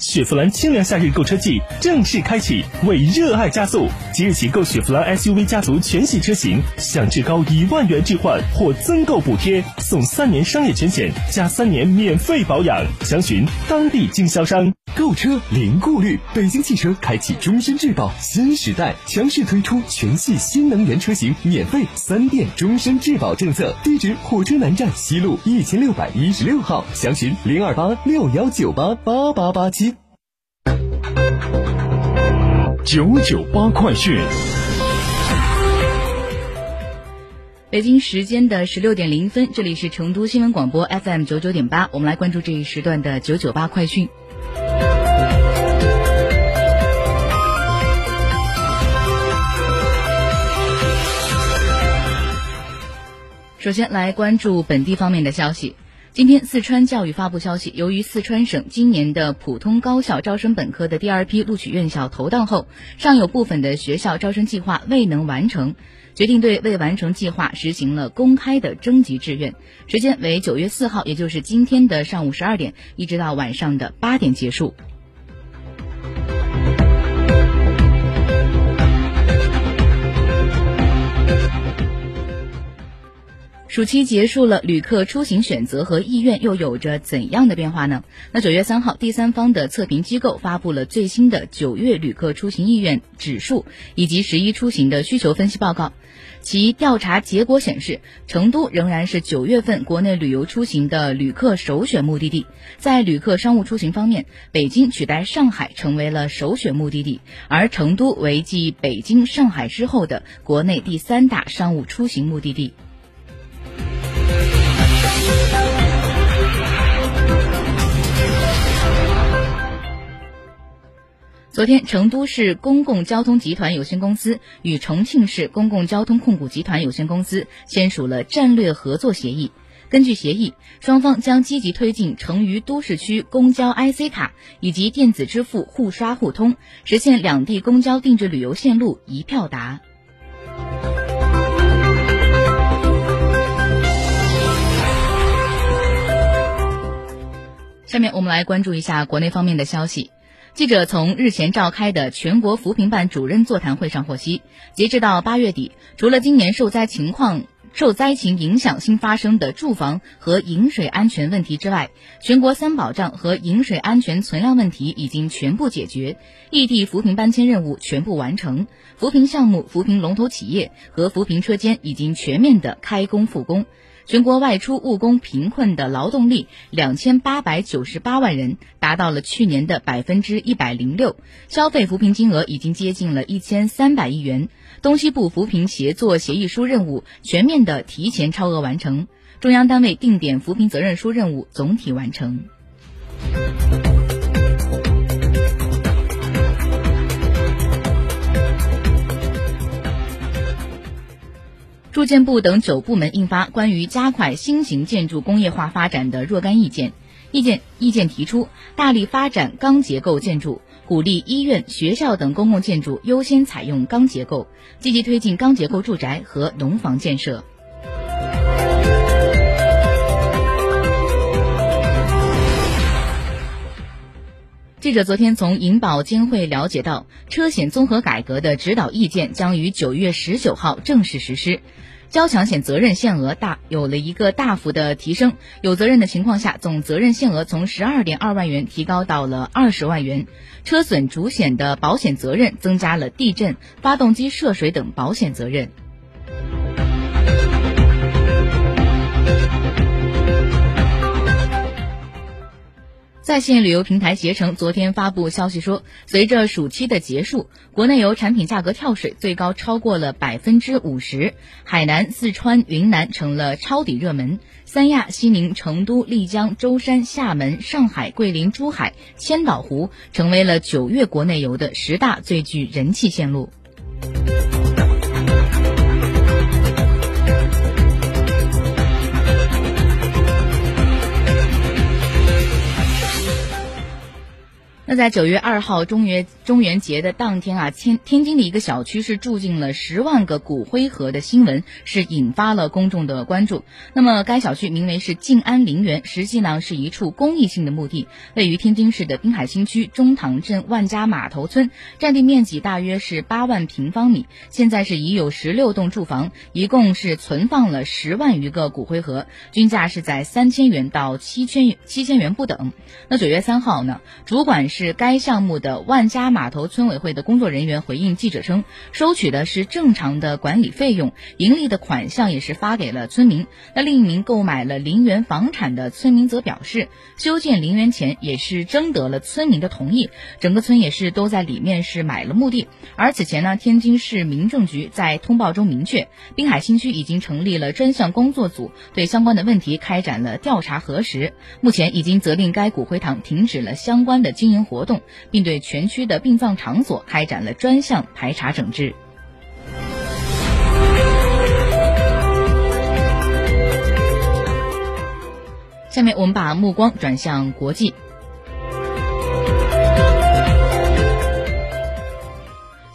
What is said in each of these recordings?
雪佛兰清凉夏日购车季正式开启，为热爱加速！即日起购雪佛兰 SUV 家族全系车型，享至高一万元置换或增购补贴，送三年商业全险加三年免费保养。详询当地经销商。购车零顾虑，北京汽车开启终身质保新时代，强势推出全系新能源车型免费三电终身质保政策。地址：火车南站西路一千六百一十六号，详询零二八六幺九八八八八七。九九八快讯。北京时间的十六点零分，这里是成都新闻广播 FM 九九点八，我们来关注这一时段的九九八快讯。首先来关注本地方面的消息。今天，四川教育发布消息，由于四川省今年的普通高校招生本科的第二批录取院校投档后，尚有部分的学校招生计划未能完成，决定对未完成计划实行了公开的征集志愿，时间为九月四号，也就是今天的上午十二点，一直到晚上的八点结束。暑期结束了，旅客出行选择和意愿又有着怎样的变化呢？那九月三号，第三方的测评机构发布了最新的九月旅客出行意愿指数以及十一出行的需求分析报告。其调查结果显示，成都仍然是九月份国内旅游出行的旅客首选目的地。在旅客商务出行方面，北京取代上海成为了首选目的地，而成都为继北京、上海之后的国内第三大商务出行目的地。昨天，成都市公共交通集团有限公司与重庆市公共交通控股集团有限公司签署了战略合作协议。根据协议，双方将积极推进成渝都市区公交 IC 卡以及电子支付互刷互通，实现两地公交定制旅游线路一票达。下面我们来关注一下国内方面的消息。记者从日前召开的全国扶贫办主任座谈会上获悉，截至到八月底，除了今年受灾情况、受灾情影响新发生的住房和饮水安全问题之外，全国三保障和饮水安全存量问题已经全部解决，异地扶贫搬迁任务全部完成，扶贫项目、扶贫龙头企业和扶贫车间已经全面的开工复工。全国外出务工贫困的劳动力两千八百九十八万人，达到了去年的百分之一百零六。消费扶贫金额已经接近了一千三百亿元。东西部扶贫协作协议书任务全面的提前超额完成，中央单位定点扶贫责任书任务总体完成。住建部等九部门印发关于加快新型建筑工业化发展的若干意见。意见意见提出，大力发展钢结构建筑，鼓励医院、学校等公共建筑优先采用钢结构，积极推进钢结构住宅和农房建设。记者昨天从银保监会了解到，车险综合改革的指导意见将于九月十九号正式实施。交强险责任限额大有了一个大幅的提升，有责任的情况下，总责任限额从十二点二万元提高到了二十万元。车损主险的保险责任增加了地震、发动机涉水等保险责任。在线旅游平台携程昨天发布消息说，随着暑期的结束，国内游产品价格跳水最高超过了百分之五十，海南、四川、云南成了抄底热门，三亚、西宁、成都、丽江、舟山、厦门、上海、桂林、珠海、千岛湖成为了九月国内游的十大最具人气线路。那在九月二号中元中元节的当天啊，天天津的一个小区是住进了十万个骨灰盒的新闻，是引发了公众的关注。那么该小区名为是静安陵园，实际呢是一处公益性的墓地，位于天津市的滨海新区中塘镇万家码头村，占地面积大约是八万平方米。现在是已有十六栋住房，一共是存放了十万余个骨灰盒，均价是在三千元到七千七千元不等。那九月三号呢，主管是该项目的万家码头村委会的工作人员回应记者称，收取的是正常的管理费用，盈利的款项也是发给了村民。那另一名购买了陵园房产的村民则表示，修建陵园前也是征得了村民的同意，整个村也是都在里面是买了墓地。而此前呢，天津市民政局在通报中明确，滨海新区已经成立了专项工作组，对相关的问题开展了调查核实，目前已经责令该骨灰堂停止了相关的经营。活动，并对全区的殡葬场所开展了专项排查整治。下面我们把目光转向国际。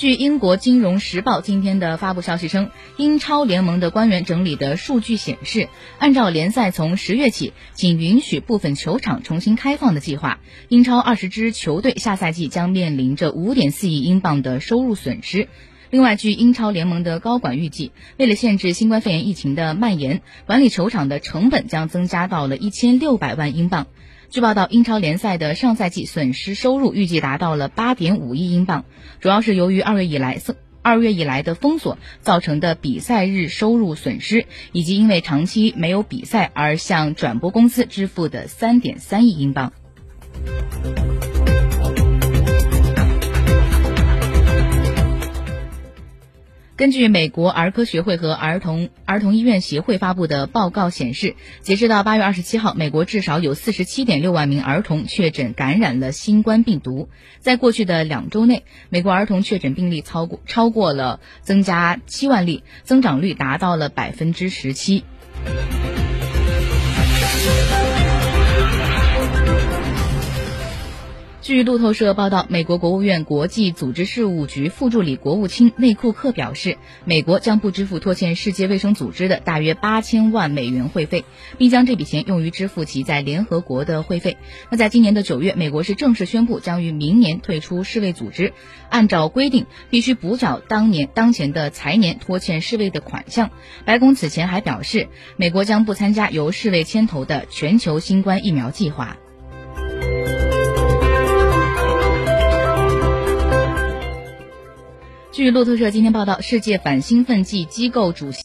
据英国金融时报今天的发布消息称，英超联盟的官员整理的数据显示，按照联赛从十月起仅允许部分球场重新开放的计划，英超二十支球队下赛季将面临着五点四亿英镑的收入损失。另外，据英超联盟的高管预计，为了限制新冠肺炎疫情的蔓延，管理球场的成本将增加到了一千六百万英镑。据报道，英超联赛的上赛季损失收入预计达到了八点五亿英镑，主要是由于二月以来二月以来的封锁造成的比赛日收入损失，以及因为长期没有比赛而向转播公司支付的三点三亿英镑。根据美国儿科学会和儿童儿童医院协会发布的报告显示，截止到八月二十七号，美国至少有四十七点六万名儿童确诊感染了新冠病毒。在过去的两周内，美国儿童确诊病例超过超过了增加七万例，增长率达到了百分之十七。据路透社报道，美国国务院国际组织事务局副助理国务卿内库克表示，美国将不支付拖欠世界卫生组织的大约八千万美元会费，并将这笔钱用于支付其在联合国的会费。那在今年的九月，美国是正式宣布将于明年退出世卫组织，按照规定必须补缴当年当前的财年拖欠世卫的款项。白宫此前还表示，美国将不参加由世卫牵头的全球新冠疫苗计划。据路透社今天报道，世界反兴奋剂机构主席。